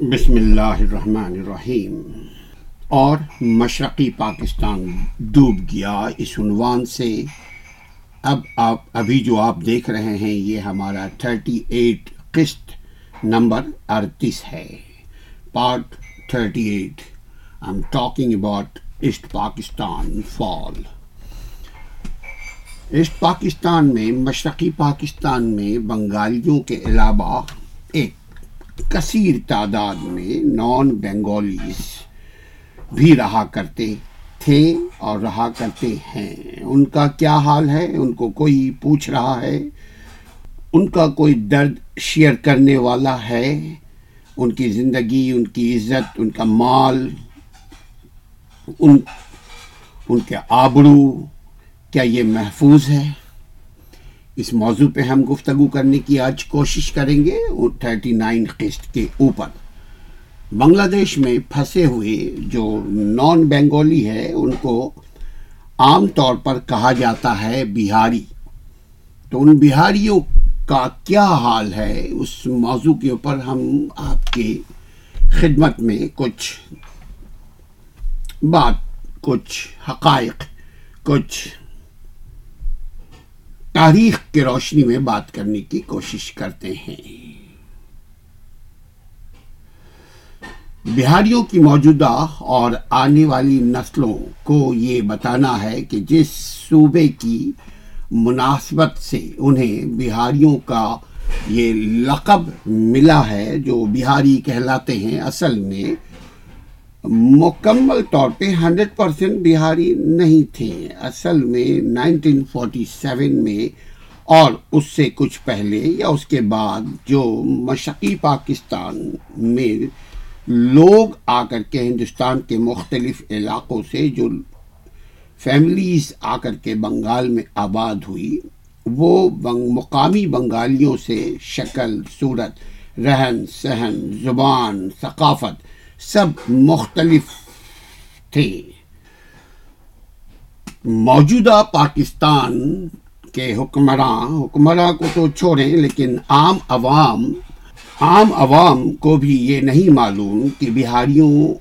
بسم اللہ الرحمن الرحیم۔ اور مشرقی پاکستان ڈوب گیا اس عنوان سے۔ اب آپ، ابھی جو آپ دیکھ رہے ہیں، یہ ہمارا تھرٹی ایٹ قسط نمبر اڑتیس ہے۔ Part thirty eight. I am talking about East Pakistan fall East Pakistan میں، مشرقی پاکستان میں بنگالیوں کے علاوہ ایک کثیر تعداد میں نان بنگالیز بھی رہا کرتے تھے اور رہا کرتے ہیں۔ ان کا کیا حال ہے؟ ان کو کوئی پوچھ رہا ہے؟ ان کا کوئی درد شیئر کرنے والا ہے؟ ان کی زندگی، ان کی عزت، ان کا مال، ان ان کے آبرو، کیا یہ محفوظ ہے؟ اس موضوع پہ ہم گفتگو کرنے کی آج کوشش کریں گے تھرٹی نائن قسط کے اوپر۔ بنگلہ دیش میں پھنسے ہوئے جو نان بنگالی ہے، ان کو عام طور پر کہا جاتا ہے بہاری۔ تو ان بہاریوں کا کیا حال ہے؟ اس موضوع کے اوپر ہم آپ کے خدمت میں کچھ بات، کچھ حقائق، کچھ تاریخ کے روشنی میں بات کرنے کی کوشش کرتے ہیں۔ بہاریوں کی موجودہ اور آنے والی نسلوں کو یہ بتانا ہے کہ جس صوبے کی مناسبت سے انہیں بہاریوں کا یہ لقب ملا ہے جو بہاری کہلاتے ہیں، اصل میں مکمل طور پہ ہنڈریڈ پرسینٹ بہاری نہیں تھے۔ اصل میں نائنٹین فورٹی سیون میں اور اس سے کچھ پہلے یا اس کے بعد جو مشقی پاکستان میں لوگ آ کر کے ہندوستان کے مختلف علاقوں سے جو فیملیز آ کر کے بنگال میں آباد ہوئی، وہ مقامی بنگالیوں سے شکل، صورت، رہن، سہن، زبان، ثقافت سب مختلف تھے۔ موجودہ پاکستان کے حکمراں حکمراں کو تو چھوڑیں، لیکن عام عوام عام عوام کو بھی یہ نہیں معلوم کہ بہاریوں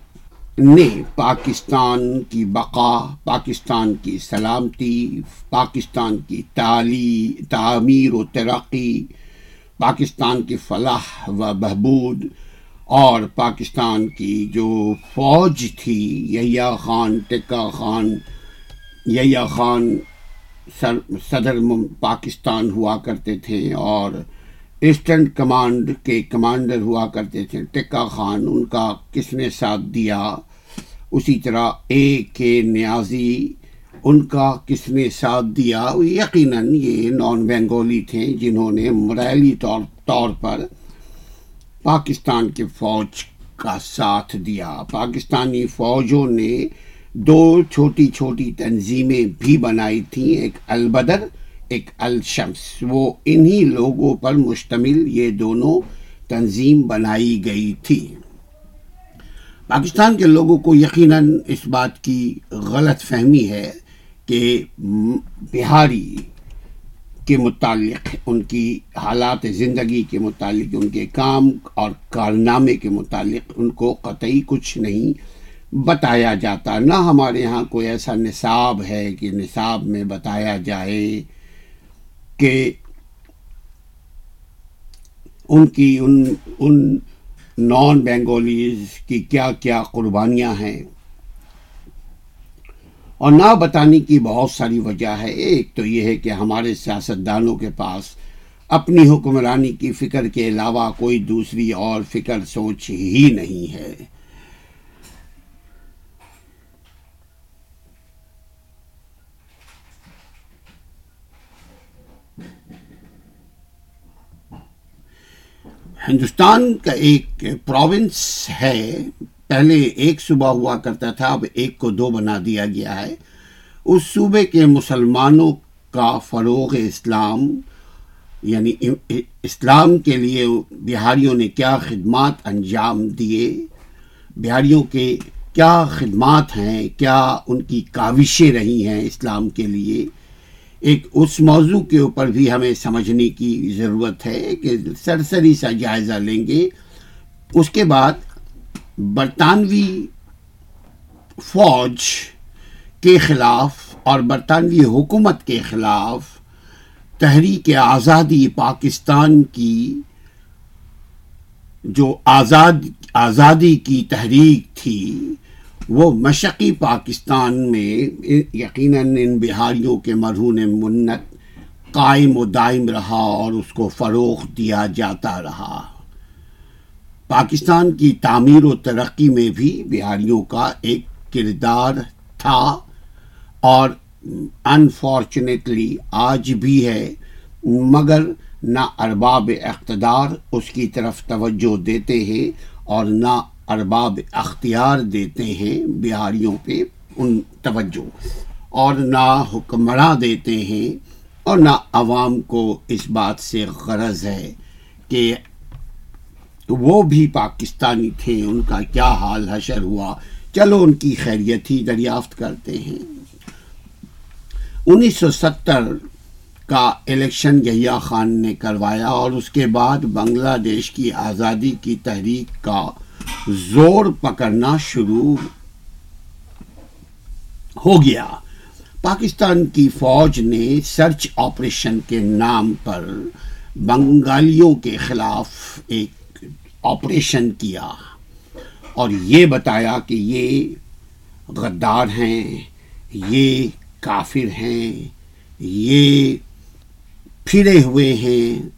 نے پاکستان کی بقا، پاکستان کی سلامتی، پاکستان کی تعلی تعمیر و ترقی، پاکستان کی فلاح و بہبود اور پاکستان کی جو فوج تھی، یحییٰ خان، ٹکا خان، یحییٰ خان سر، صدر پاکستان ہوا کرتے تھے اور ایسٹرن کمانڈ کے کمانڈر ہوا کرتے تھے۔ ٹکا خان، ان کا کس نے ساتھ دیا؟ اسی طرح اے کے نیازی، ان کا کس نے ساتھ دیا؟ یقیناً یہ نان بنگولی تھے جنہوں نے مرائلی طور طور پر پاکستان کے فوج کا ساتھ دیا۔ پاکستانی فوجوں نے دو چھوٹی چھوٹی تنظیمیں بھی بنائی تھیں، ایک البدر، ایک الشمس۔ وہ انہی لوگوں پر مشتمل یہ دونوں تنظیم بنائی گئی تھی۔ پاکستان کے لوگوں کو یقیناً اس بات کی غلط فہمی ہے کہ بہاری کے متعلق، ان کی حالات زندگی کے متعلق، ان کے کام اور کارنامے کے متعلق ان کو قطعی کچھ نہیں بتایا جاتا۔ نہ ہمارے ہاں کوئی ایسا نصاب ہے کہ نصاب میں بتایا جائے کہ ان کی، ان ان نان بینگولیز کی کیا کیا قربانیاں ہیں۔ اور نہ بتانے کی بہت ساری وجہ ہے۔ ایک تو یہ ہے کہ ہمارے سیاستدانوں کے پاس اپنی حکمرانی کی فکر کے علاوہ کوئی دوسری اور فکر سوچ ہی نہیں ہے۔ ہندوستان کا ایک پروونس ہے پہلے ایک صوبہ ہوا کرتا تھا، اب ایک کو دو بنا دیا گیا ہے۔ اس صوبے کے مسلمانوں کا فروغ اسلام یعنی اسلام کے لیے بہاریوں نے کیا خدمات انجام دیے؟ بہاریوں کے کیا خدمات ہیں؟ کیا ان کی کاوشیں رہی ہیں اسلام کے لیے؟ ایک اس موضوع کے اوپر بھی ہمیں سمجھنے کی ضرورت ہے کہ سرسری سا جائزہ لیں گے۔ اس کے بعد برطانوی فوج کے خلاف اور برطانوی حکومت کے خلاف تحریک آزادی پاکستان کی جو آزاد، آزادی کی تحریک تھی، وہ مشقی پاکستان میں یقیناً ان بہاریوں کے مرہون منت قائم و دائم رہا اور اس کو فروغ دیا جاتا رہا۔ پاکستان کی تعمیر و ترقی میں بھی بہاریوں کا ایک کردار تھا اور انفارچونیٹلی آج بھی ہے، مگر نہ ارباب اقتدار اس کی طرف توجہ دیتے ہیں اور نہ ارباب اختیار دیتے ہیں بہاریوں پہ ان توجہ، اور نہ حکمراں دیتے ہیں اور نہ عوام کو اس بات سے غرض ہے کہ وہ بھی پاکستانی تھے، ان کا کیا حال حشر ہوا؟ چلو ان کی خیریت ہی دریافت کرتے ہیں۔ انیس سو ستر کا الیکشن یحییٰ خان نے کروایا اور اس کے بعد بنگلہ دیش کی آزادی کی تحریک کا زور پکڑنا شروع ہو گیا۔ پاکستان کی فوج نے سرچ آپریشن کے نام پر بنگالیوں کے خلاف ایک آپریشن کیا اور یہ بتایا کہ یہ غدار ہیں، یہ کافر ہیں، یہ پھرے ہوئے ہیں۔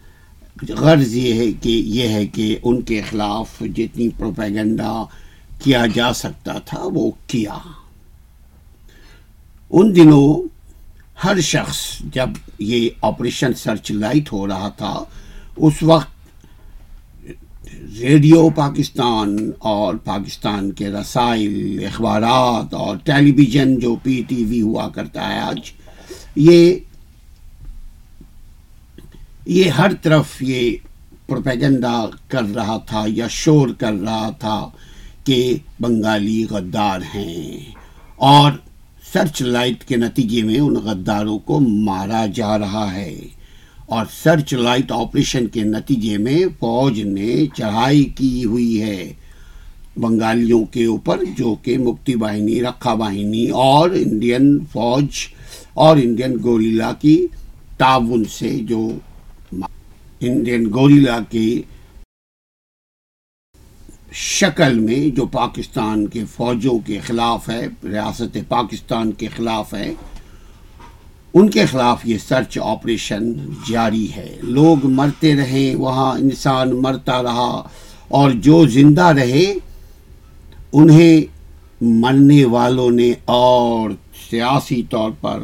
غرض یہ ہے کہ، یہ ہے کہ ان کے خلاف جتنی پروپیگنڈا کیا جا سکتا تھا، وہ کیا۔ ان دنوں ہر شخص جب یہ آپریشن سرچ لائٹ ہو رہا تھا، اس وقت ریڈیو پاکستان اور پاکستان کے رسائل، اخبارات اور ٹیلی ویژن جو پی ٹی وی ہوا کرتا ہے آج، یہ یہ ہر طرف یہ پروپیگنڈا کر رہا تھا یا شور کر رہا تھا کہ بنگالی غدار ہیں اور سرچ لائٹ کے نتیجے میں ان غداروں کو مارا جا رہا ہے۔ اور سرچ لائٹ آپریشن کے نتیجے میں فوج نے چڑھائی کی ہوئی ہے۔ بنگالیوں کے اوپر جو کہ مکتی باہنی رکھا باہنی اور انڈین فوج اور انڈین گولیلا کی تعاون سے جو انڈین گوریلا کی شکل میں جو پاکستان کے فوجوں کے خلاف ہے، ریاست پاکستان کے خلاف ہے ان کے خلاف یہ سرچ آپریشن جاری ہے۔ لوگ مرتے رہے، وہاں انسان مرتا رہا اور جو زندہ رہے، انہیں مرنے والوں نے اور سیاسی طور پر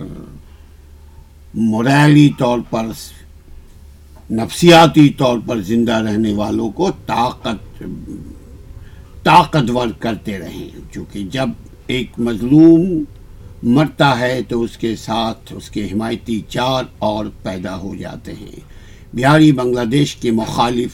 موریلی طور پر، نفسیاتی طور پر زندہ رہنے والوں کو طاقت، طاقتور کرتے رہیں چونکہ جب ایک مظلوم مرتا ہے تو اس کے ساتھ اس کے حمایتی چار اور پیدا ہو جاتے ہیں۔ بہاری بنگلہ دیش کے مخالف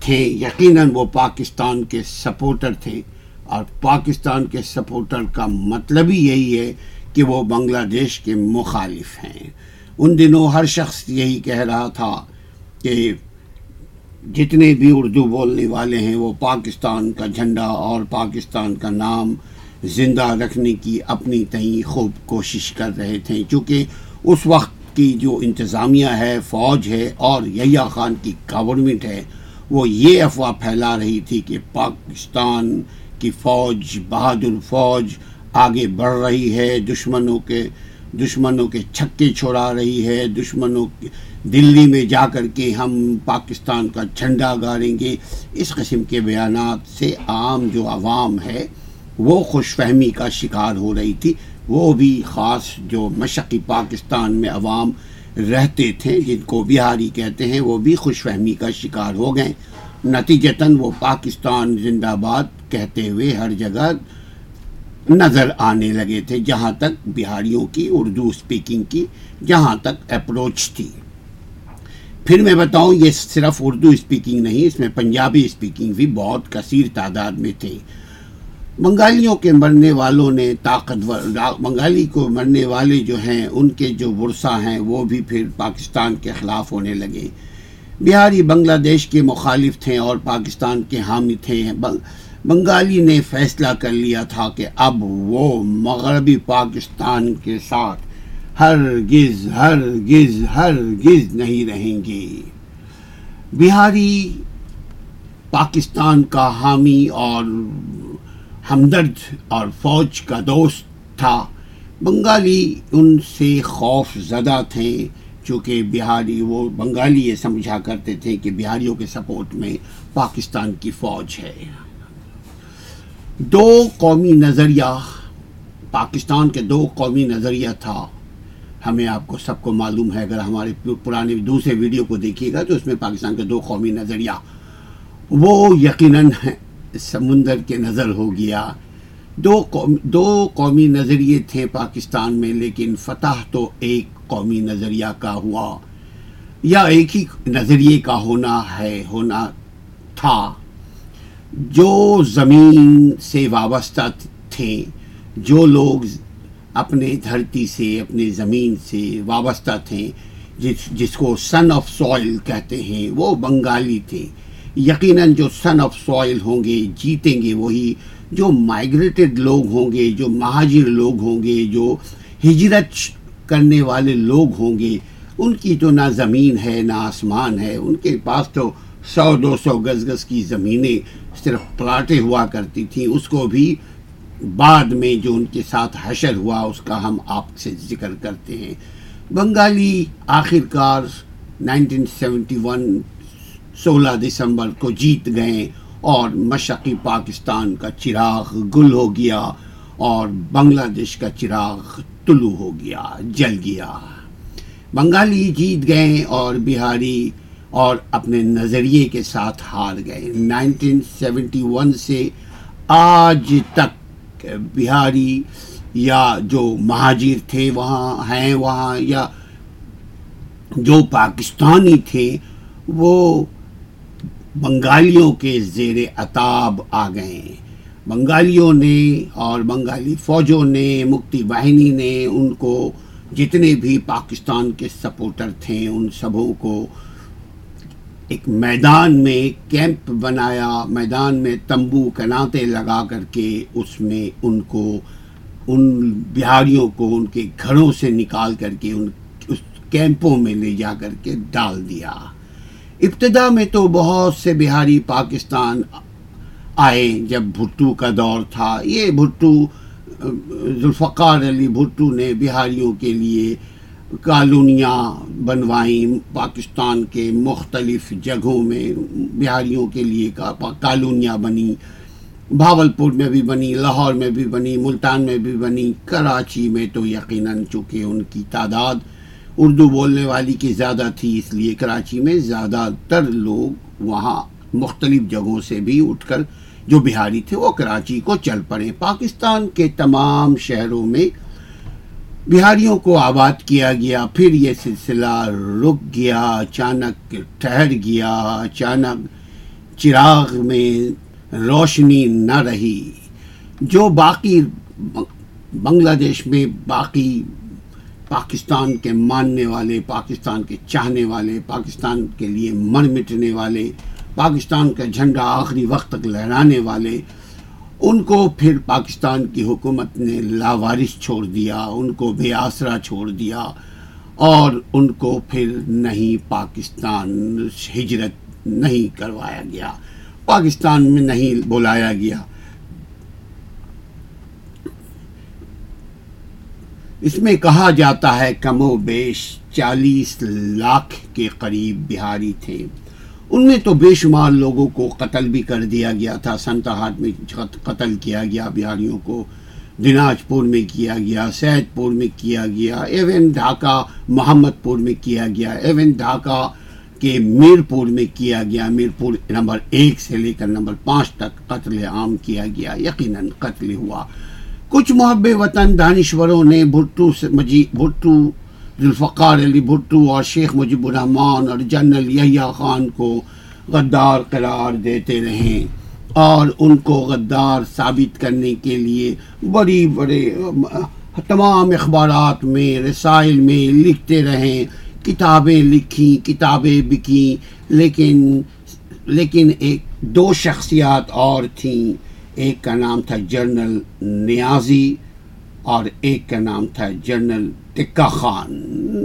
تھے۔ یقیناً وہ پاکستان کے سپورٹر تھے۔ اور پاکستان کے سپورٹر کا مطلب ہی یہی ہے کہ وہ بنگلہ دیش کے مخالف ہیں۔ ان دنوں ہر شخص یہی کہہ رہا تھا کہ جتنے بھی اردو بولنے والے ہیں وہ پاکستان کا جھنڈا اور پاکستان کا نام زندہ رکھنے کی اپنی تئیں خوب کوشش کر رہے تھے۔ چونکہ اس وقت کی جو انتظامیہ ہے، فوج ہے اور یحییٰ خان کی گورنمنٹ ہے، وہ یہ افواہ پھیلا رہی تھی کہ پاکستان کی فوج، بہادر فوج آگے بڑھ رہی ہے، دشمنوں کے دشمنوں کے چھکے چھوڑا رہی ہے، دشمنوں کے دلی میں جا کر کے ہم پاکستان کا جھنڈا گاڑیں گے۔ اس قسم کے بیانات سے عام جو عوام ہے وہ خوش فہمی کا شکار ہو رہی تھی۔ وہ بھی خاص جو مشقی پاکستان میں عوام رہتے تھے، جن کو بہاری کہتے ہیں، وہ بھی خوش فہمی کا شکار ہو گئے۔ نتیجتاً وہ پاکستان زندہ باد کہتے ہوئے ہر جگہ نظر آنے لگے تھے، جہاں تک بہاریوں کی، اردو اسپیکنگ کی، جہاں تک اپروچ تھی۔ پھر میں بتاؤں، یہ صرف اردو اسپیکنگ نہیں، اس میں پنجابی اسپیکنگ بھی بہت کثیر تعداد میں تھے۔ بنگالیوں کے مرنے والوں نے طاقتور بنگالی کو مرنے والے جو ہیں، ان کے جو ورثہ ہیں، وہ بھی پھر پاکستان کے خلاف ہونے لگے۔ بہاری بنگلہ دیش کے مخالف تھے اور پاکستان کے حامی تھے۔ بنگالی نے فیصلہ کر لیا تھا کہ اب وہ مغربی پاکستان کے ساتھ ہرگز ہرگز ہرگز نہیں رہیں گے۔ بہاری پاکستان کا حامی اور ہمدرد اور فوج کا دوست تھا۔ بنگالی ان سے خوف زدہ تھے، چونکہ بہاری وہ بنگالی یہ سمجھا کرتے تھے کہ بہاریوں کے سپورٹ میں پاکستان کی فوج ہے۔ دو قومی نظریہ، پاکستان کے دو قومی نظریہ تھا۔ ہمیں آپ کو سب کو معلوم ہے، اگر ہمارے پرانے دوسرے ویڈیو کو دیکھیے گا تو اس میں پاکستان کے دو قومی نظریہ۔ وہ یقیناً سمندر کے نظر ہو گیا۔ دو دو قومی نظریے تھے پاکستان میں، لیکن فتح تو ایک قومی نظریہ کا ہوا۔ یا ایک ہی نظریے کا ہونا ہے، ہونا تھا۔ جو زمین سے وابستہ تھے، جو لوگ اپنے دھرتی سے اپنے زمین سے وابستہ تھے، جس جس کو سن آف سوائل کہتے ہیں، وہ بنگالی تھے۔ یقیناً جو سن آف سوائل ہوں گے، جیتیں گے وہی۔ جو مائگریٹڈ لوگ ہوں گے، جو مہاجر لوگ ہوں گے، جو ہجرت کرنے والے لوگ ہوں گے، ان کی تو نہ زمین ہے، نہ آسمان ہے۔ ان کے پاس تو سو، دو سو گز گز کی زمینیں صرف پلاٹیں ہوا کرتی تھیں۔ اس کو بھی بعد میں جو ان کے ساتھ حشر ہوا، اس کا ہم آپ سے ذکر کرتے ہیں۔ بنگالی آخر کار نائنٹین سیونٹی ون سولہ دسمبر کو جیت گئے اور مشرقی پاکستان کا چراغ گل ہو گیا اور بنگلہ دیش کا چراغ طلوع ہو گیا، جل گیا۔ بنگالی جیت گئے اور بہاری اور اپنے نظریے کے ساتھ ہار گئے۔ نائنٹین سیونٹی ون سے آج تک بہاری یا جو مہاجر تھے وہاں ہیں، وہاں یا جو پاکستانی تھے، وہ بنگالیوں کے زیر عطاب آ گئے۔ بنگالیوں نے اور بنگالی فوجوں نے، مکتی واہنی نے ان کو جتنے بھی پاکستان کے سپورٹر تھے، ان سبوں کو ایک میدان میں کیمپ بنایا۔ میدان میں تمبو کناتے لگا کر کے اس میں ان کو، ان بہاریوں کو، ان کے گھروں سے نکال کر کے ان، اس کیمپوں میں لے جا کر کے ڈال دیا۔ ابتدا میں تو بہت سے بہاری پاکستان آئے جب بھٹو کا دور تھا۔ یہ بھٹو، ذوالفقار علی بھٹو نے بہاریوں کے لیے کالونیاں بنوائیں پاکستان کے مختلف جگہوں میں۔ بہاریوں کے لیے کالونیاں بنی بھاول پور میں بھی بنی لاہور میں بھی بنی ملتان میں بھی بنی کراچی میں تو یقیناً چونکہ ان کی تعداد اردو بولنے والی کی زیادہ تھی، اس لیے کراچی میں زیادہ تر لوگ وہاں مختلف جگہوں سے بھی اٹھ کر جو بہاری تھے وہ کراچی کو چل پڑے۔ پاکستان کے تمام شہروں میں بہاریوں کو آباد کیا گیا، پھر یہ سلسلہ رک گیا، اچانک ٹھہر گیا، اچانک چراغ میں روشنی نہ رہی۔ جو باقی بنگلہ دیش میں باقی پاکستان کے ماننے والے، پاکستان کے چاہنے والے، پاکستان کے لیے من مٹنے والے، پاکستان کا جھنڈا آخری وقت تک لہرانے والے، ان کو پھر پاکستان کی حکومت نے لاوارث چھوڑ دیا، ان کو بے آسرا چھوڑ دیا اور ان کو پھر نہیں پاکستان ہجرت نہیں کروایا گیا۔ پاکستان میں نہیں بلایا گیا۔ اس میں کہا جاتا ہے کم و بیش چالیس لاکھ کے قریب بہاری تھے۔ ان میں تو بے شمار لوگوں کو قتل بھی کر دیا گیا تھا۔ سنتا ہاٹ میں قتل کیا گیا، بہاریوں کو دناج پور میں کیا گیا سید پور میں کیا گیا، ایون ڈھاکہ محمد پور میں کیا گیا، ایون ڈھاکہ کے میر پور میں کیا گیا۔ میر پور نمبر ایک سے لے کر نمبر پانچ تک قتل عام کیا گیا۔ یقیناً قتل ہوا۔ کچھ محب وطن دانشوروں نے بھٹو سے مجی بھٹو ذوالفقار علی بھٹو اور شیخ مجیب الرحمان اور جنرل یحییٰ خان کو غدار قرار دیتے رہیں اور ان کو غدار ثابت کرنے کے لیے بڑی بڑے تمام اخبارات میں، رسائل میں لکھتے رہیں کتابیں لکھی کتابیں بکیں، لیکن لیکن ایک دو شخصیات اور تھیں۔ ایک کا نام تھا جنرل نیازی اور ایک کا نام تھا جنرل ٹکا خان۔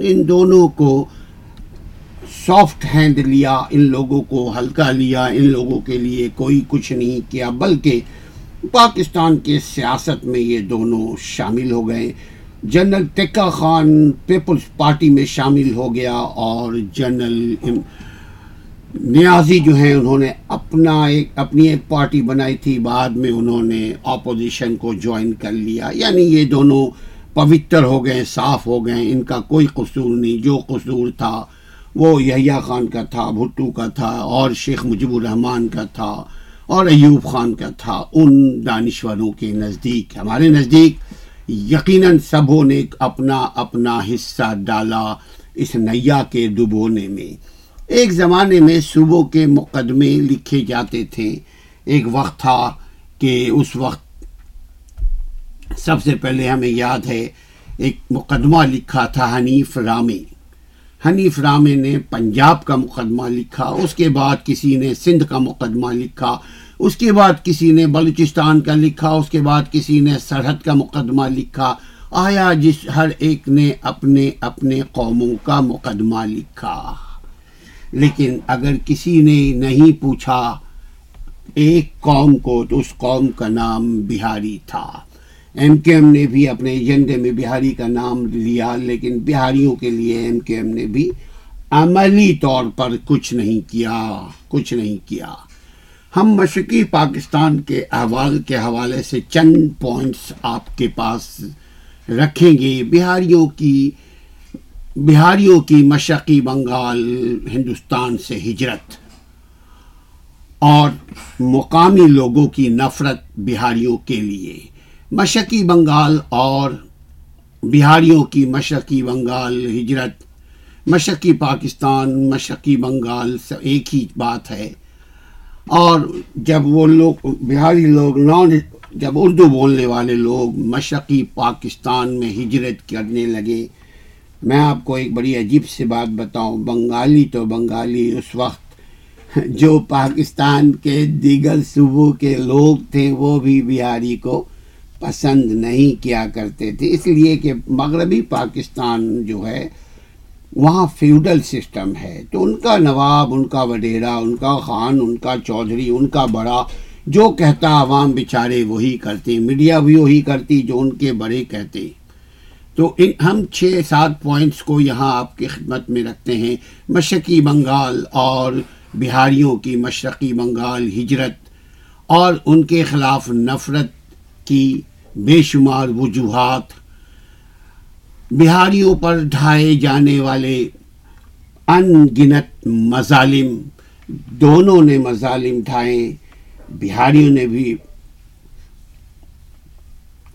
ان دونوں کو سافٹ ہینڈ لیا، ان لوگوں کو ہلکا لیا، ان لوگوں کے لیے کوئی کچھ نہیں کیا، بلکہ پاکستان کے سیاست میں یہ دونوں شامل ہو گئے۔ جنرل ٹکا خان پیپلز پارٹی میں شامل ہو گیا اور جنرل نیازی جو ہیں، انہوں نے اپنا ایک اپنی ایک پارٹی بنائی تھی۔ بعد میں انہوں نے اپوزیشن کو جوائن کر لیا۔ یعنی یہ دونوں پوتر ہو گئے، صاف ہو گئے۔ ان کا کوئی قصور نہیں۔ جو قصور تھا، وہ یحییٰ خان کا تھا، بھٹو کا تھا، اور شیخ مجیب الرحمان کا تھا، اور ایوب خان کا تھا۔ ان دانشوروں کے نزدیک، ہمارے نزدیک یقیناً سبوں نے اپنا اپنا حصہ ڈالا اس نیا کے ڈبونے میں۔ ایک زمانے میں صوبوں کے مقدمے لکھے جاتے تھے۔ ایک وقت تھا کہ اس وقت سب سے پہلے ہمیں یاد ہے، ایک مقدمہ لکھا تھا حنیف رامے۔ حنیف رامے نے پنجاب کا مقدمہ لکھا، اس کے بعد کسی نے سندھ کا مقدمہ لکھا، اس کے بعد کسی نے بلوچستان کا لکھا، اس کے بعد کسی نے سرحد کا مقدمہ لکھا۔ آیا جس ہر ایک نے اپنے اپنے قوموں کا مقدمہ لکھا۔ لیکن اگر کسی نے نہیں پوچھا، ایک قوم کو تو اس قوم کا نام بہاری تھا۔ ایم کے ایم نے بھی اپنے ایجنڈے میں بہاری کا نام لیا، لیکن بہاریوں کے لیے ایم کے ایم نے بھی عملی طور پر کچھ نہیں کیا، کچھ نہیں کیا۔ ہم مشرقی پاکستان کے احوال کے حوالے سے چند پوائنٹس آپ کے پاس رکھیں گے۔ بہاریوں کی بہاریوں کی مشرقی بنگال ہندوستان سے ہجرت اور مقامی لوگوں کی نفرت بہاریوں کے لیے۔ مشرقی بنگال اور بہاریوں کی مشرقی بنگال ہجرت۔ مشرقی پاکستان، مشرقی بنگال سب ایک ہی بات ہے۔ اور جب وہ لوگ، بہاری لوگ، نان، جب اردو بولنے والے لوگ مشرقی پاکستان میں ہجرت کرنے لگے میں آپ کو ایک بڑی عجیب سی بات بتاؤں، بنگالی تو بنگالی، اس وقت جو پاکستان کے دیگر صوبوں کے لوگ تھے، وہ بھی بہاری کو پسند نہیں کیا کرتے تھے۔ اس لیے کہ مغربی پاکستان جو ہے، وہاں فیوڈل سسٹم ہے۔ تو ان کا نواب، ان کا وڈیرا، ان کا خان، ان کا چودھری، ان کا بڑا، جو کہتا عوام بیچارے وہی کرتے، میڈیا بھی وہی کرتی جو ان کے بڑے کہتے۔ تو ان ہم چھ سات پوائنٹس کو یہاں آپ کی خدمت میں رکھتے ہیں۔ مشرقی بنگال اور بہاریوں کی مشرقی بنگال ہجرت اور ان کے خلاف نفرت کی بے شمار وجوہات۔ بہاریوں پر ڈھائے جانے والے ان گنت مظالم، دونوں نے مظالم ڈھائے۔ بہاریوں نے بھی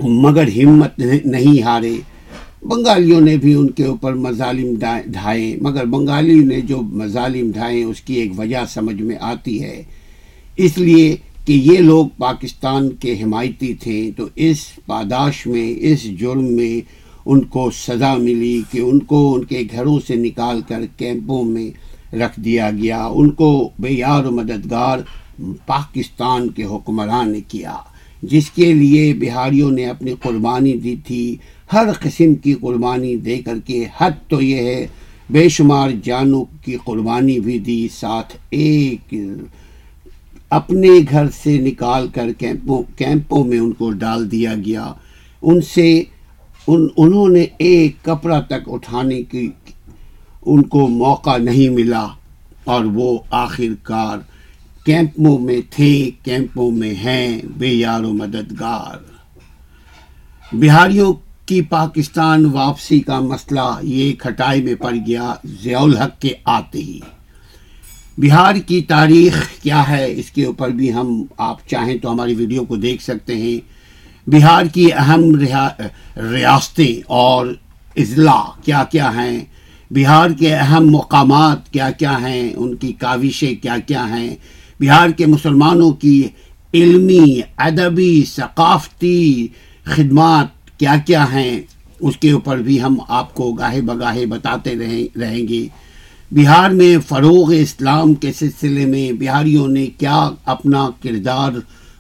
مگر ہمت نہیں ہارے۔ بنگالیوں نے بھی ان کے اوپر مظالم ڈھائے مگر بنگالی نے جو مظالم ڈھائے اس کی ایک وجہ سمجھ میں آتی ہے۔ اس لیے کہ یہ لوگ پاکستان کے حمایتی تھے، تو اس پاداش میں، اس جرم میں ان کو سزا ملی کہ ان کو ان کے گھروں سے نکال کر کیمپوں میں رکھ دیا گیا۔ ان کو بے یار و مددگار پاکستان کے حکمران نے کیا، جس کے لیے بہاریوں نے اپنی قربانی دی تھی۔ ہر قسم کی قربانی دے کر کے، حد تو یہ ہے، بے شمار جانوں کی قربانی بھی دی، ساتھ ایک اپنے گھر سے نکال کر کیمپوں کیمپوں میں ان کو ڈال دیا گیا۔ ان سے، ان، انہوں نے ایک کپڑا تک اٹھانے کی ان کو موقع نہیں ملا۔ اور وہ آخر کار کیمپوں میں تھے، کیمپوں میں ہیں، بے یار و مددگار۔ بہاریوں کی پاکستان واپسی کا مسئلہ یہ کھٹائی میں پڑ گیا، ضیاء الحق کے آتے ہی۔ بہار کی تاریخ کیا ہے؟ اس کے اوپر بھی ہم، آپ چاہیں تو ہماری ویڈیو کو دیکھ سکتے ہیں۔ بہار کی اہم ریاستیں اور اضلاع کیا کیا ہیں؟ بہار کے اہم مقامات کیا کیا ہیں؟ ان کی کاوشیں کیا کیا ہیں؟ بہار کے مسلمانوں کی علمی، ادبی، ثقافتی خدمات کیا کیا ہیں، اس کے اوپر بھی ہم آپ کو گاہے بگاہے بتاتے رہیں رہیں گے۔ بہار میں فروغ اسلام کے سلسلے میں بہاریوں نے کیا اپنا کردار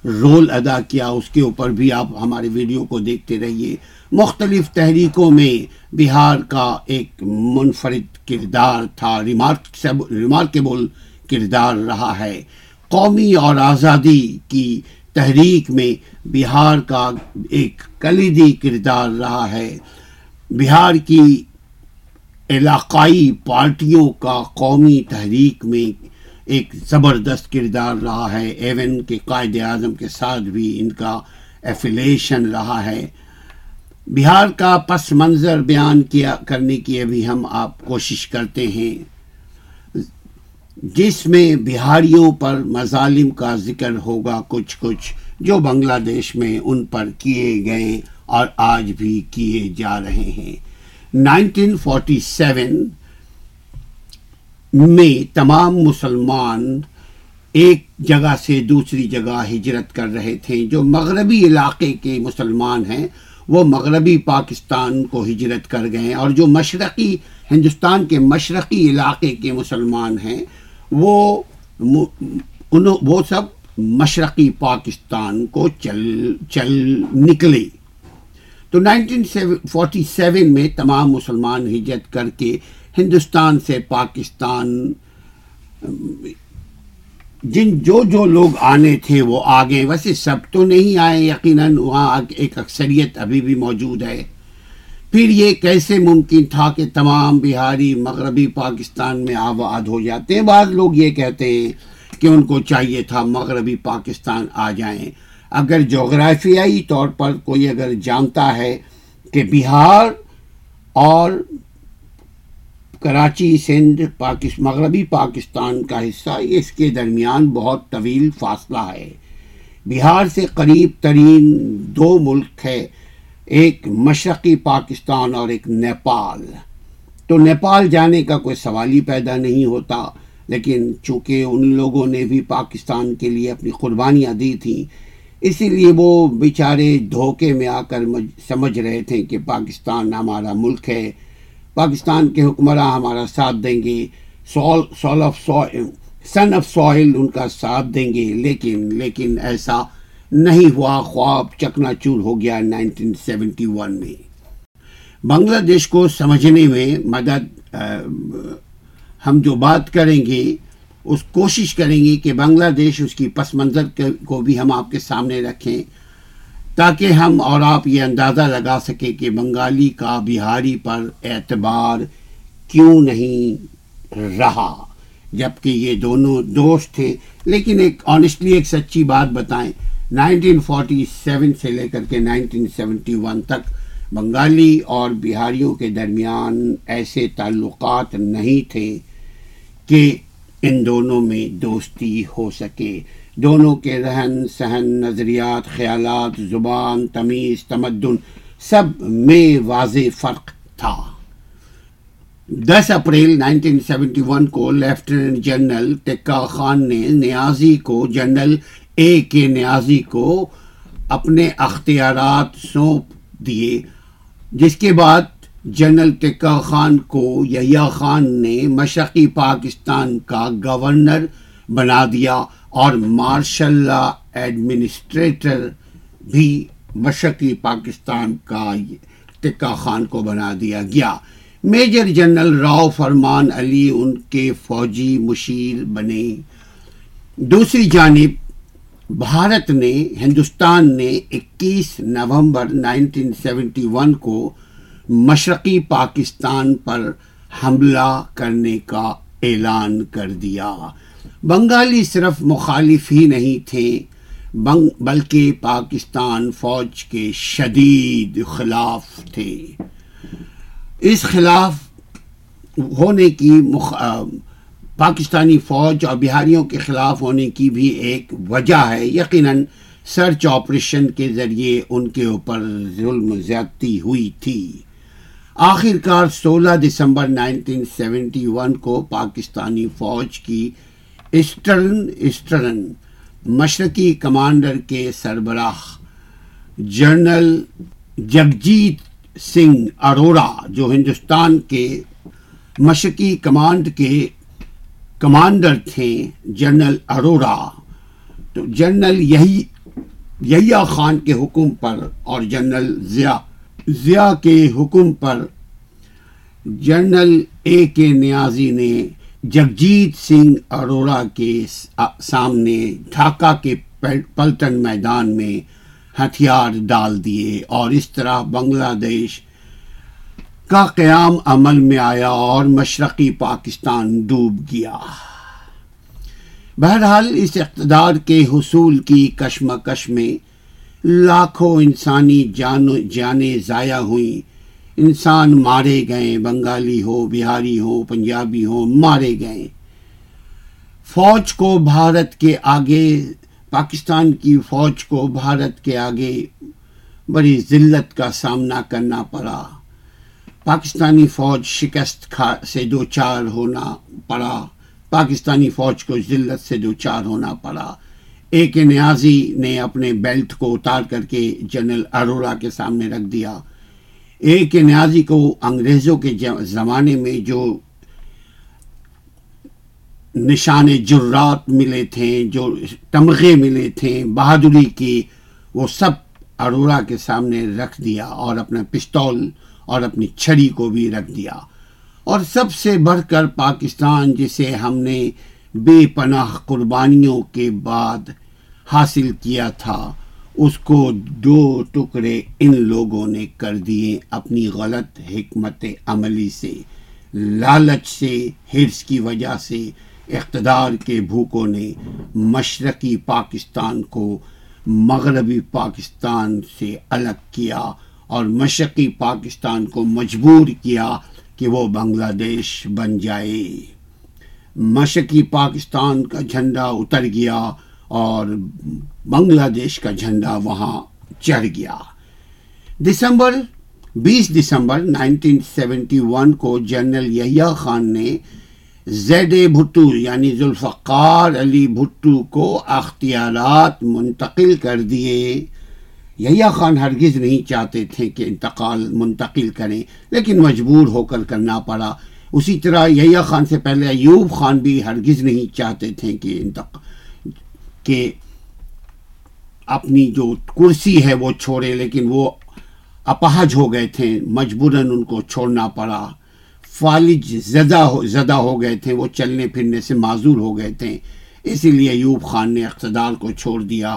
رول ادا کیا، اس کے اوپر بھی آپ ہمارے ویڈیو کو دیکھتے رہیے۔ مختلف تحریکوں میں بہار کا ایک منفرد کردار تھا ریمارکیبل کردار رہا ہے۔ قومی اور آزادی کی تحریک میں بہار کا ایک کلیدی کردار رہا ہے۔ بہار کی علاقائی پارٹیوں کا قومی تحریک میں ایک زبردست کردار رہا ہے۔ ایون کے قائد اعظم کے ساتھ بھی ان کا ایفیلیشن رہا ہے۔ بہار کا پس منظر بیان کیا، کرنے کی ابھی ہم آپ کوشش کرتے ہیں۔ جس میں بہاریوں پر مظالم کا ذکر ہوگا، کچھ کچھ جو بنگلہ دیش میں ان پر کیے گئے اور آج بھی کیے جا رہے ہیں۔ نائنٹین فورٹی سیون میں تمام مسلمان ایک جگہ سے دوسری جگہ ہجرت کر رہے تھے۔ جو مغربی علاقے کے مسلمان ہیں، وہ مغربی پاکستان کو ہجرت کر گئے اور جو مشرقی، ہندوستان کے مشرقی علاقے کے مسلمان ہیں، وہ وہ سب مشرقی پاکستان کو چل چل نکلے تو نائنٹین فورٹی سیون میں تمام مسلمان ہجرت کر کے ہندوستان سے پاکستان، جن جو جو لوگ آنے تھے وہ آگے۔ ویسے سب تو نہیں آئے، یقیناً وہاں ایک اکثریت ابھی بھی موجود ہے۔ پھر یہ کیسے ممکن تھا کہ تمام بہاری، مغربی پاکستان میں آباد ہو جاتے ہیں؟ بعض لوگ یہ کہتے ہیں کہ ان کو چاہیے تھا مغربی پاکستان آ جائیں۔ اگر جغرافیائی طور پر کوئی اگر جانتا ہے کہ بہار اور کراچی، سندھ مغربی پاکستان کا حصہ اس کے درمیان بہت طویل فاصلہ ہے۔ بہار سے قریب ترین دو ملک ہے ایک مشرقی پاکستان اور ایک نیپال۔ تو نیپال جانے کا کوئی سوال ہی پیدا نہیں ہوتا۔ لیکن چونکہ ان لوگوں نے بھی پاکستان کے لیے اپنی قربانیاں دی تھیں، اسی لیے وہ بیچارے دھوکے میں آ کر سمجھ رہے تھے کہ پاکستان ہمارا ملک ہے۔ پاکستان کے حکمراں ہمارا ساتھ دیں گے۔ Soil soil of soil son of soil ان کا ساتھ دیں گے۔ لیکن لیکن ایسا نہیں ہوا۔ خواب چکنا چور ہو گیا نائنٹین سیونٹی ون میں۔ بنگلہ دیش کو سمجھنے میں مدد ہم جو بات کریں گے، اس کوشش کریں گے کہ بنگلہ دیش اس کی پس منظر کو بھی ہم آپ کے سامنے رکھیں، تاکہ ہم اور آپ یہ اندازہ لگا سکیں کہ بنگالی کا بہاری پر اعتبار کیوں نہیں رہا۔ جبکہ یہ دونوں دوست تھے۔ لیکن ایک آنیسٹلی ایک سچی بات بتائیں نائنٹین فورٹی سیون سے لے کر کے نائنٹین سیونٹی ون تک بنگالی اور بہاریوں کے درمیان ایسے تعلقات نہیں تھے۔ کہ ان دونوں میں دوستی ہو سکے۔ دونوں کے رہن سہن، نظریات، خیالات، زبان، تمیز، تمدن، سب میں واضح فرق تھا۔ دس اپریل نائنٹین سیونٹی ون کو لیفٹیننٹ جنرل ٹکا خان نے نیازی کو، جنرل اے کے نیازی کو اپنے اختیارات سونپ دیے، جس کے بعد جنرل ٹکا خان کو یحییٰ خان نے مشرقی پاکستان کا گورنر بنا دیا اور مارشل لا ایڈمنسٹریٹر بھی مشرقی پاکستان کا ٹکا خان کو بنا دیا گیا۔ میجر جنرل راؤ فرمان علی ان کے فوجی مشیر بنے۔ دوسری جانب، بھارت نے، ہندوستان نے اکیس نومبر نائنٹین سیونٹی ون کو مشرقی پاکستان پر حملہ کرنے کا اعلان کر دیا۔ بنگالی صرف مخالف ہی نہیں تھے بلکہ پاکستان فوج کے شدید خلاف تھے۔ اس خلاف ہونے کی مخ... پاکستانی فوج اور بہاریوں کے خلاف ہونے کی بھی ایک وجہ ہے۔ یقیناً سرچ آپریشن کے ذریعے ان کے اوپر ظلم زیادتی ہوئی تھی۔ آخر کار سولہ دسمبر نائنٹین سیونٹی ون کو پاکستانی فوج کی اسٹرن اسٹرن مشرقی کمانڈر کے سربراہ جنرل جگجیت سنگھ اروڑا، جو ہندوستان کے مشقی کمانڈ کے کمانڈر تھے، جنرل اروڑا۔ تو جنرل یہی یحییٰ خان کے حکم پر اور جنرل ضیاء ضیاء کے حکم پر جنرل اے کے نیازی نے جگجیت سنگھ اروڑا کے سامنے ڈھاکہ کے پلٹن میدان میں ہتھیار ڈال دیے اور اس طرح بنگلہ دیش کا قیام عمل میں آیا اور مشرقی پاکستان ڈوب گیا۔ بہرحال اس اقتدار کے حصول کی کشمکش میں لاکھوں انسانی جانیں ضائع ہوئیں۔ انسان مارے گئے، بنگالی ہو، بہاری ہو، پنجابی ہو، مارے گئے۔ فوج کو بھارت کے آگے، پاکستان کی فوج کو بھارت کے آگے بڑی ذلت کا سامنا کرنا پڑا۔ پاکستانی فوج شکست کھا سے دو چار ہونا پڑا۔ پاکستانی فوج کو ذلت سے دو چار ہونا پڑا۔ ایک نیازی نے اپنے بیلٹ کو اتار کر کے جنرل اروڑا کے سامنے رکھ دیا۔ ایک نیازی کو انگریزوں کے زمانے میں جو نشان جرات ملے تھے، جو تمغے ملے تھے، بہادری کی، وہ سب اروڑا کے سامنے رکھ دیا اور اپنا پستول اور اپنی چھڑی کو بھی رکھ دیا۔ اور سب سے بڑھ کر پاکستان، جسے ہم نے بے پناہ قربانیوں کے بعد حاصل کیا تھا۔ اس کو دو ٹکڑے ان لوگوں نے کر دیے اپنی غلط حکمت عملی سے۔ لالچ سے، حرص کی وجہ سے اقتدار کے بھوکوں نے مشرقی پاکستان کو مغربی پاکستان سے الگ کیا اور مشرقی پاکستان کو مجبور کیا کہ وہ بنگلہ دیش بن جائے۔ مشرقی پاکستان کا جھنڈا اتر گیا اور بنگلہ دیش کا جھنڈا وہاں چڑھ گیا۔ دسمبر، بیس دسمبر نائنٹین سیونٹی ون کو جنرل یحییٰ خان نے زیڈ اے بھٹو یعنی ذوالفقار علی بھٹو کو اختیارات منتقل کر دیے۔ یحییٰ خان ہرگز نہیں چاہتے تھے کہ انتقال منتقل کریں، لیکن مجبور ہو کر کرنا پڑا۔ اسی طرح یحییٰ خان سے پہلے ایوب خان بھی ہرگز نہیں چاہتے تھے کہ انتقال کہ اپنی جو کرسی ہے وہ چھوڑے، لیکن وہ اپہج ہو گئے تھے، مجبوراً ان کو چھوڑنا پڑا۔ فالج زدہ ہو زدہ ہو گئے تھے، وہ چلنے پھرنے سے معذور ہو گئے تھے۔ اسی لیے ایوب خان نے اقتدار کو چھوڑ دیا۔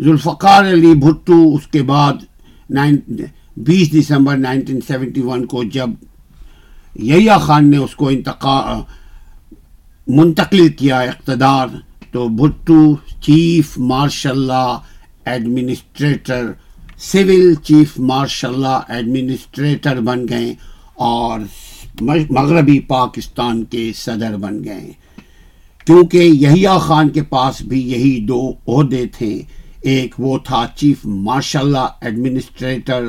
ذوالفقار علی بھٹو اس کے بعد نائن، بیس دسمبر نائنٹین سیونٹی ون کو جب یحییٰ خان نے اس کو انتقال منتقل کیا اقتدار تو Bhutto chief martial law administrator, civil chief martial law administrator بن گئے اور مغربی پاکستان کے صدر بن گئے۔ کیونکہ یحییٰ خان کے پاس بھی یہی دو عہدے تھے، ایک وہ تھا چیف مارشل اللہ ایڈمنسٹریٹر،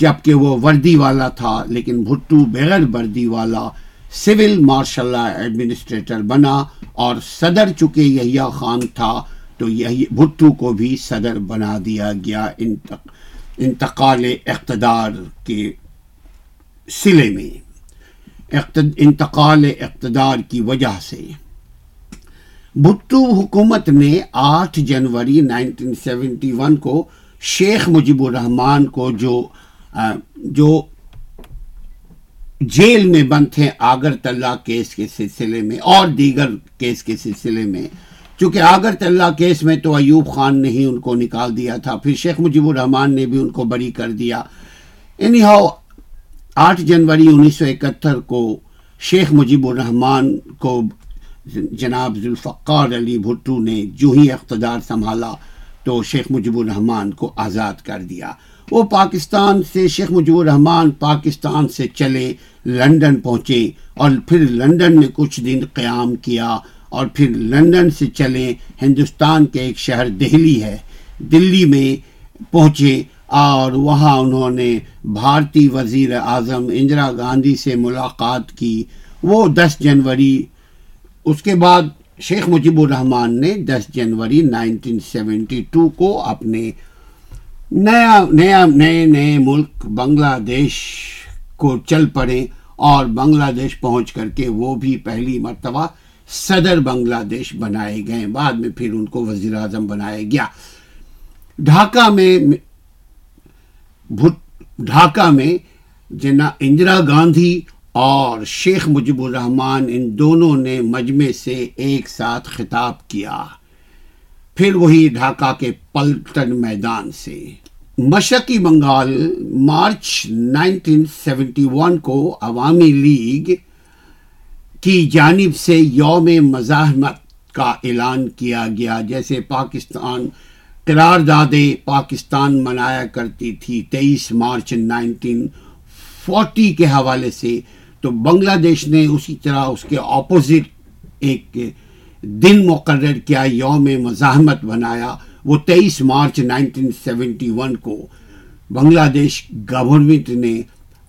جبکہ وہ وردی والا تھا، لیکن بھٹو بغیر وردی والا سول مارشل اللہ ایڈمنسٹریٹر بنا اور صدر چکے یحییٰ خان تھا تو یہی بھٹو کو بھی صدر بنا دیا گیا انتقال اقتدار کے سلے میں۔ انتقال اقتدار کی وجہ سے۔ بھٹو حکومت نے آٹھ جنوری نائنٹین سیونٹی ون کو شیخ مجیب الرحمان کو جو جو جیل میں بند تھے آگر تلہ کیس کے سلسلے میں اور دیگر کیس کے سلسلے میں۔ چونکہ آگر تلہ کیس میں تو ایوب خان نے ہی ان کو نکال دیا تھا، پھر شیخ مجیب الرحمان نے بھی ان کو بری کر دیا۔ اینی ہاؤ آٹھ جنوری انیس سو اکہتر کو شیخ مجیب الرحمان کو جناب ذوالفقار علی بھٹو نے جو ہی اقتدار سنبھالا تو شیخ مجیب الرحمان کو آزاد کر دیا۔ وہ پاکستان سے شیخ مجیب الرحمان پاکستان سے چلے لندن پہنچے اور پھر لندن میں کچھ دن قیام کیا اور پھر لندن سے چلے ہندوستان کے ایک شہر دہلی ہے۔ دلی میں پہنچے اور وہاں انہوں نے بھارتی وزیر اعظم اندرا گاندھی سے ملاقات کی۔ وہ دس جنوری، اس کے بعد شیخ مجیب الرحمان نے دس جنوری نائنٹین سیونٹی ٹو کو اپنے نیا نیا، نئے نئے ملک بنگلہ دیش کو چل پڑے اور بنگلہ دیش پہنچ کر کے وہ بھی پہلی مرتبہ صدر بنگلہ دیش بنائے گئے۔ بعد میں پھر ان کو وزیر اعظم بنایا گیا۔ ڈھاکہ میں ڈھاکہ میں جنا اندرا گاندھی اور شیخ مجب الرحمان ان دونوں نے مجمع سے ایک ساتھ خطاب کیا۔ پھر وہی ڈھاکہ کے پلٹن میدان سے۔ مشرقی Bengal, March nineteen seventy one کو عوامی لیگ کی جانب سے یوم مزاحمت کا اعلان کیا گیا، جیسے پاکستان قرار دادے پاکستان منایا کرتی تھی تیئیس مارچ نائنٹین فورٹی کے حوالے سے۔ تو بنگلہ دیش نے اسی طرح اس کے اپوزٹ ایک دن مقرر کیا، یوم مزاحمت بنایا۔ وہ تیئیس مارچ نائنٹین سیونٹی ون کو بنگلہ دیش گورنمنٹ نے،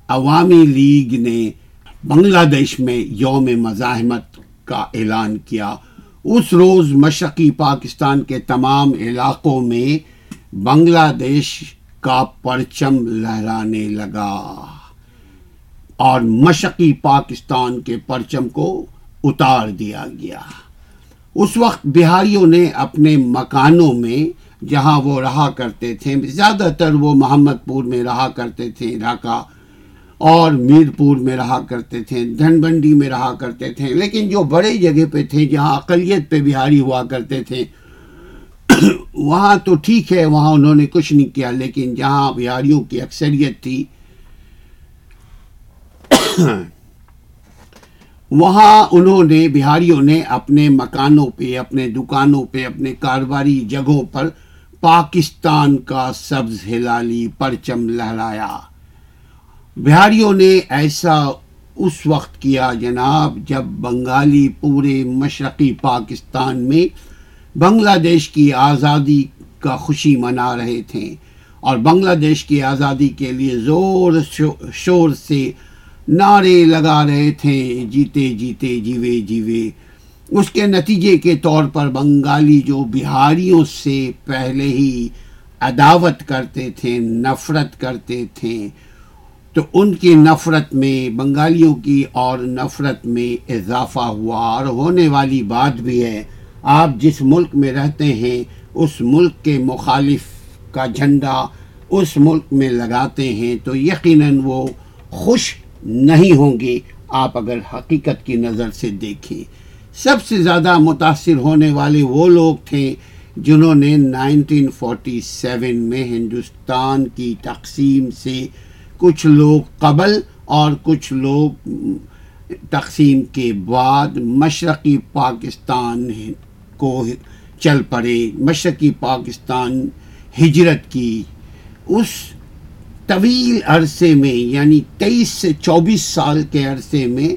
عوامی لیگ نے بنگلہ دیش میں یوم مزاحمت کا اعلان کیا۔ اس روز مشرقی پاکستان کے تمام علاقوں میں بنگلہ دیش کا پرچم لہرانے لگا۔ اور مشقی پاکستان کے پرچم کو اتار دیا گیا۔ اس وقت بہاریوں نے اپنے مکانوں میں جہاں وہ رہا کرتے تھے، زیادہ تر وہ محمد پور میں رہا کرتے تھے ڈھاکہ اور میر پور میں رہا کرتے تھے، دھن بنڈی میں رہا کرتے تھے۔ لیکن جو بڑے جگہ پہ تھے، جہاں اقلیت پہ بہاری ہوا کرتے تھے، وہاں تو ٹھیک ہے، وہاں انہوں نے کچھ نہیں کیا، لیکن جہاں بہاریوں کی اکثریت تھی وہاں انہوں نے، بہاریوں نے اپنے مکانوں پہ، اپنے دکانوں پہ، اپنے کاروباری جگہوں پر پاکستان کا سبز ہلالی پرچم لہرایا۔ بہاریوں نے ایسا اس وقت کیا جناب جب بنگالی پورے مشرقی پاکستان میں بنگلہ دیش کی آزادی کا خوشی منا رہے تھے اور بنگلہ دیش کی آزادی کے لیے زور شور سے نعرے لگا رہے تھے، جیتے جیتے، جیوے جیوے۔ اس کے نتیجے کے طور پر بنگالی جو بہاریوں سے پہلے ہی عداوت کرتے تھے، نفرت کرتے تھے، تو ان کی نفرت میں، بنگالیوں کی اور نفرت میں اضافہ ہوا۔ اور ہونے والی بات بھی ہے، آپ جس ملک میں رہتے ہیں، اس ملک کے مخالف کا جھنڈا اس ملک میں لگاتے ہیں، تو یقیناً وہ خوش نہیں ہوں گے آپ اگر حقیقت کی نظر سے دیکھیں۔ سب سے زیادہ متاثر ہونے والے وہ لوگ تھے جنہوں نے نائنٹین فورٹی سیون میں ہندوستان کی تقسیم سے کچھ لوگ قبل اور کچھ لوگ تقسیم کے بعد مشرقی پاکستان کو چل پڑے۔ مشرقی پاکستان ہجرت کی۔ اس طویل عرصے میں یعنی تیئیس سے چوبیس سال کے عرصے میں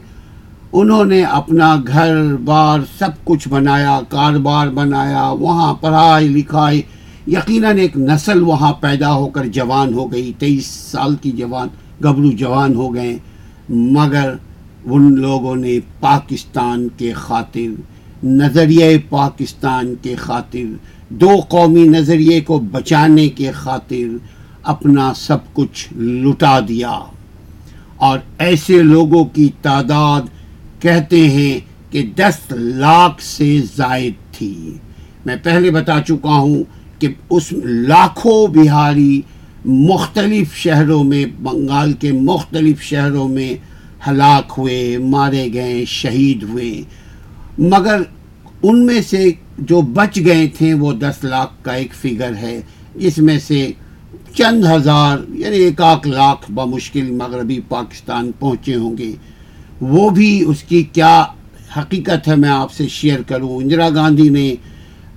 انہوں نے اپنا گھر، بار سب کچھ بنایا، کاروبار بنایا، وہاں پڑھائی لکھائی، یقیناً ایک نسل وہاں پیدا ہو کر جوان ہو گئی، تیئیس سال کی جوان، گبرو جوان ہو گئے، مگر ان لوگوں نے پاکستان کے خاطر نظریہ پاکستان کے خاطر، دو قومی نظریے کو بچانے کے خاطر اپنا سب کچھ لٹا دیا۔ اور ایسے لوگوں کی تعداد کہتے ہیں کہ دس لاکھ سے زائد تھی۔ میں پہلے بتا چکا ہوں کہ اس لاکھوں بہاری مختلف شہروں میں، بنگال کے مختلف شہروں میں ہلاک ہوئے، مارے گئے، شہید ہوئے۔ مگر ان میں سے جو بچ گئے تھے وہ دس لاکھ کا ایک فگر ہے۔ جس میں سے چند ہزار یعنی ایک آکھ لاکھ بمشکل مغربی پاکستان پہنچے ہوں گے۔ وہ بھی اس کی کیا حقیقت ہے میں آپ سے شیئر کروں۔ اندرا گاندھی نے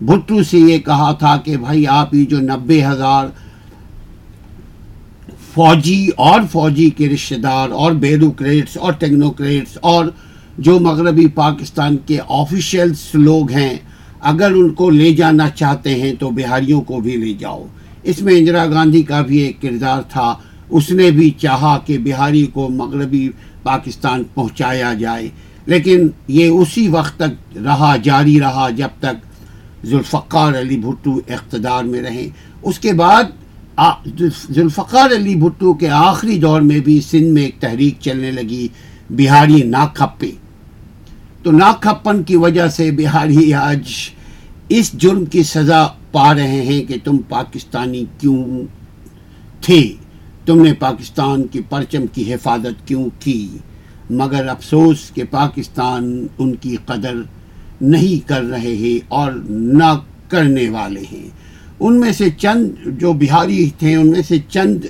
بھٹو سے یہ کہا تھا کہ بھائی آپ یہ جو نبے ہزار فوجی اور فوجی کے رشتہ دار اور بیروکریٹس اور ٹیکنوکریٹس اور جو مغربی پاکستان کے آفیشیلس لوگ ہیں، اگر ان کو لے جانا چاہتے ہیں تو بہاریوں کو بھی لے جاؤ۔ اس میں اندرا گاندھی کا بھی ایک کردار تھا۔ اس نے بھی چاہا کہ بہاری کو مغربی پاکستان پہنچایا جائے۔ لیکن یہ اسی وقت تک رہا، جاری رہا جب تک ذوالفقار علی بھٹو اقتدار میں رہیں اس کے بعد ذوالفقار علی بھٹو کے آخری دور میں بھی سندھ میں ایک تحریک چلنے لگی، بہاری نا کھپے تو نا کھپن کی وجہ سے بہاری آج اس جرم کی سزا پا رہے ہیں کہ تم پاکستانی کیوں تھے؟ تم نے پاکستان کی پرچم کی حفاظت کیوں کی؟ مگر افسوس کہ پاکستان ان کی قدر نہیں کر رہے ہیں اور نہ کرنے والے ہیں۔ ان میں سے چند جو بہاری تھے، ان میں سے چند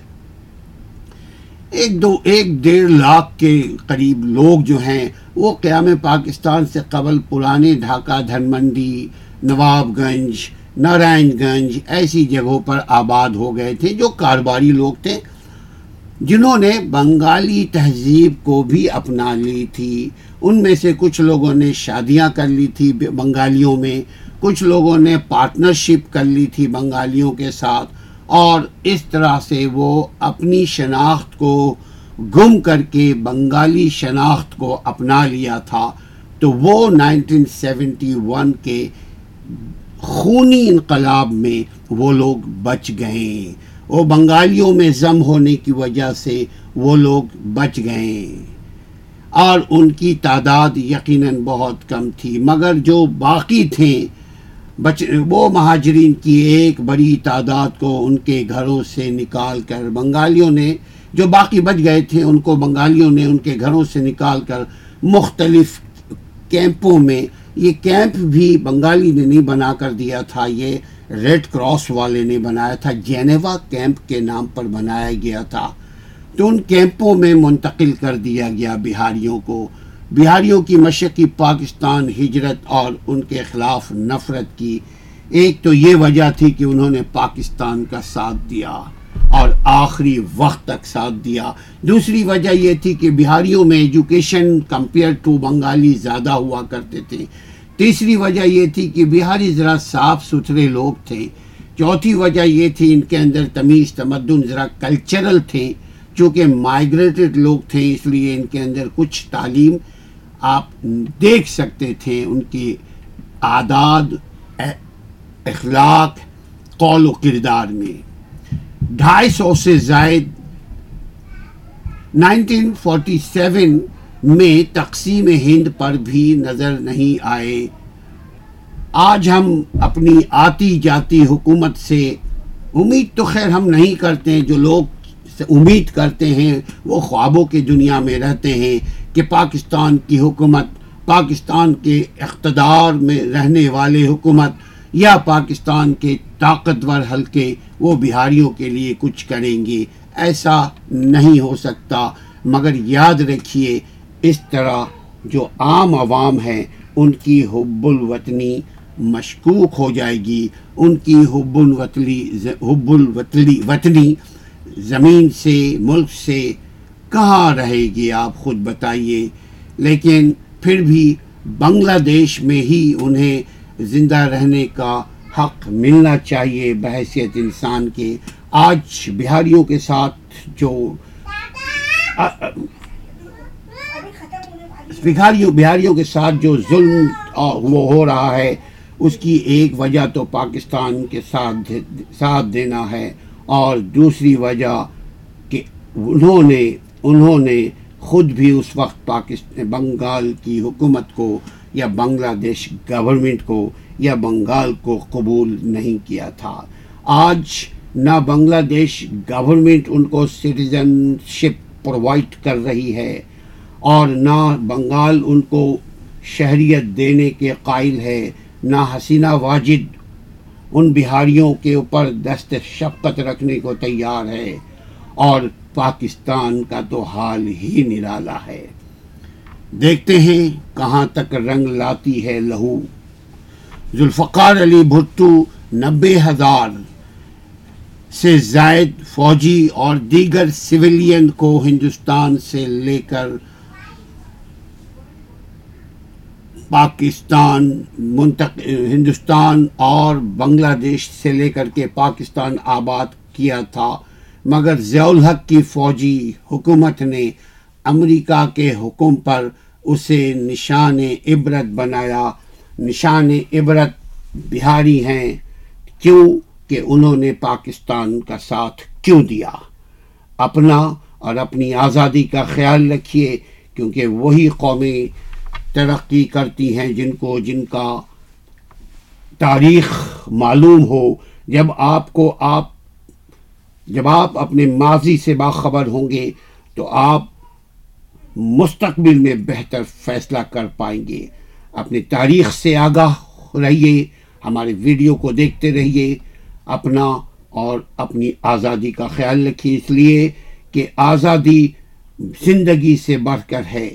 ایک دو، ایک ڈیڑھ لاکھ کے قریب لوگ جو ہیں، وہ قیام پاکستان سے قبل پرانے ڈھاکہ دھن منڈی نواب گنج نارائن گنج ایسی جگہوں پر آباد ہو گئے تھے جو کاروباری لوگ تھے، جنہوں نے بنگالی تہذیب کو بھی اپنا لی تھی۔ ان میں سے کچھ لوگوں نے شادیاں کر لی تھی بنگالیوں میں، کچھ لوگوں نے پارٹنرشپ کر لی تھی بنگالیوں کے ساتھ، اور اس طرح سے وہ اپنی شناخت کو گم کر کے بنگالی شناخت کو اپنا لیا تھا۔ تو وہ نائنٹین سیونٹی ون کے خونی انقلاب میں وہ لوگ بچ گئے۔ وہ بنگالیوں میں ضم ہونے کی وجہ سے وہ لوگ بچ گئے۔ اور ان کی تعداد یقیناً بہت کم تھی، مگر جو باقی تھے، بچ، وہ مہاجرین کی ایک بڑی تعداد کو ان کے گھروں سے نکال کر بنگالیوں نے، جو باقی بچ گئے تھے، ان کو بنگالیوں نے ان کے گھروں سے نکال کر مختلف کیمپوں میں یہ کیمپ بھی بنگالی نے نہیں بنا کر دیا تھا، یہ ریڈ کراس والے نے بنایا تھا، جینیوا کیمپ کے نام پر بنایا گیا تھا۔ تو ان کیمپوں میں منتقل کر دیا گیا بہاریوں کو۔ بہاریوں کی مشقی پاکستان ہجرت اور ان کے خلاف نفرت کی۔ ایک تو یہ وجہ تھی کہ انہوں نے پاکستان کا ساتھ دیا۔ اور آخری وقت تک ساتھ دیا۔ دوسری وجہ یہ تھی کہ بہاریوں میں ایجوکیشن کمپیئر ٹو بنگالی زیادہ ہوا کرتے تھے۔ تیسری وجہ یہ تھی کہ بہاری ذرا صاف ستھرے لوگ تھے۔ چوتھی وجہ یہ تھی ان کے اندر تمیز، تمدن ذرا کلچرل تھے۔ چونکہ مائگریٹڈ لوگ تھے، اس لیے ان کے اندر کچھ تعلیم آپ دیکھ سکتے تھے۔ ان کی آداد، اخلاق، قول و کردار میں۔ ڈھائی سو سے زائد نائنٹین فورٹی سیون میں تقسیم ہند پر بھی نظر نہیں آئے۔ آج ہم اپنی آتی جاتی حکومت سے امید تو خیر ہم نہیں کرتے، جو لوگ امید کرتے ہیں وہ خوابوں کی دنیا میں رہتے ہیں کہ پاکستان کی حکومت، پاکستان کے اقتدار میں رہنے والے حکومت یا پاکستان کے طاقتور حلقے وہ بہاریوں کے لیے کچھ کریں گے، ایسا نہیں ہو سکتا۔ مگر یاد رکھیے، اس طرح جو عام عوام ہیں، ان کی حب الوطنی مشکوک ہو جائے گی۔ ان کی حب الوطلی حب الوطلی وطنی زمین سے، ملک سے کہاں رہے گی؟ آپ خود بتائیے۔ لیکن پھر بھی بنگلہ دیش میں ہی انہیں زندہ رہنے کا حق ملنا چاہیے بحیثیت انسان کے۔ آج بہاریوں کے ساتھ جو بہاریوں بہاریوں کے ساتھ جو ظلم وہ ہو رہا ہے، اس کی ایک وجہ تو پاکستان کے ساتھ ساتھ دینا ہے، اور دوسری وجہ کہ انہوں نے انہوں نے خود بھی اس وقت پاکستان بنگال کی حکومت کو یا بنگلہ دیش گورنمنٹ کو یا بنگال کو قبول نہیں کیا تھا۔ آج نہ بنگلہ دیش گورنمنٹ ان کو سٹیزن شپ پرووائڈ کر رہی ہے اور نہ بنگال ان کو شہریت دینے کے قائل ہے، نہ حسینہ واجد ان بہاریوں کے اوپر دست شفقت رکھنے کو تیار ہے اور پاکستان کا تو حال ہی نرالا ہے۔ دیکھتے ہیں کہاں تک رنگ لاتی ہے لہو۔ ذوالفقار علی بھٹو نبے ہزار سے زائد فوجی اور دیگر سویلین کو ہندوستان سے لے کر پاکستان ہندوستان اور بنگلہ دیش سے لے کر کے پاکستان آباد کیا تھا۔ مگر ضیاء الحق کی فوجی حکومت نے امریکہ کے حکم پر اسے نشان عبرت بنایا۔ نشان عبرت بہاری ہیں، کیوں کہ انہوں نے پاکستان کا ساتھ کیوں دیا؟ اپنا اور اپنی آزادی کا خیال رکھیے، کیونکہ وہی قومیں ترقی کرتی ہیں جن کو، جن کا تاریخ معلوم ہو۔ جب آپ کو، آپ، جب آپ اپنے ماضی سے باخبر ہوں گے، تو آپ مستقبل میں بہتر فیصلہ کر پائیں گے۔ اپنی تاریخ سے آگاہ رہیے، ہمارے ویڈیو کو دیکھتے رہیے، اپنا اور اپنی آزادی کا خیال رکھیے۔ اس لیے کہ آزادی زندگی سے بڑھ کر ہے۔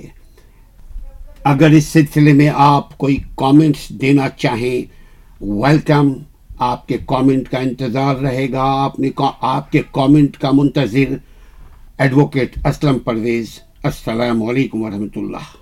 اگر اس سلسلے میں آپ کوئی کامنٹس دینا چاہیں، ویلکم۔ آپ کے کامنٹ کا انتظار رہے گا۔ آپ نے آپ کے کامنٹ کا منتظر ایڈوکیٹ اسلم پرویز۔ السلام علیکم ورحمۃ اللہ۔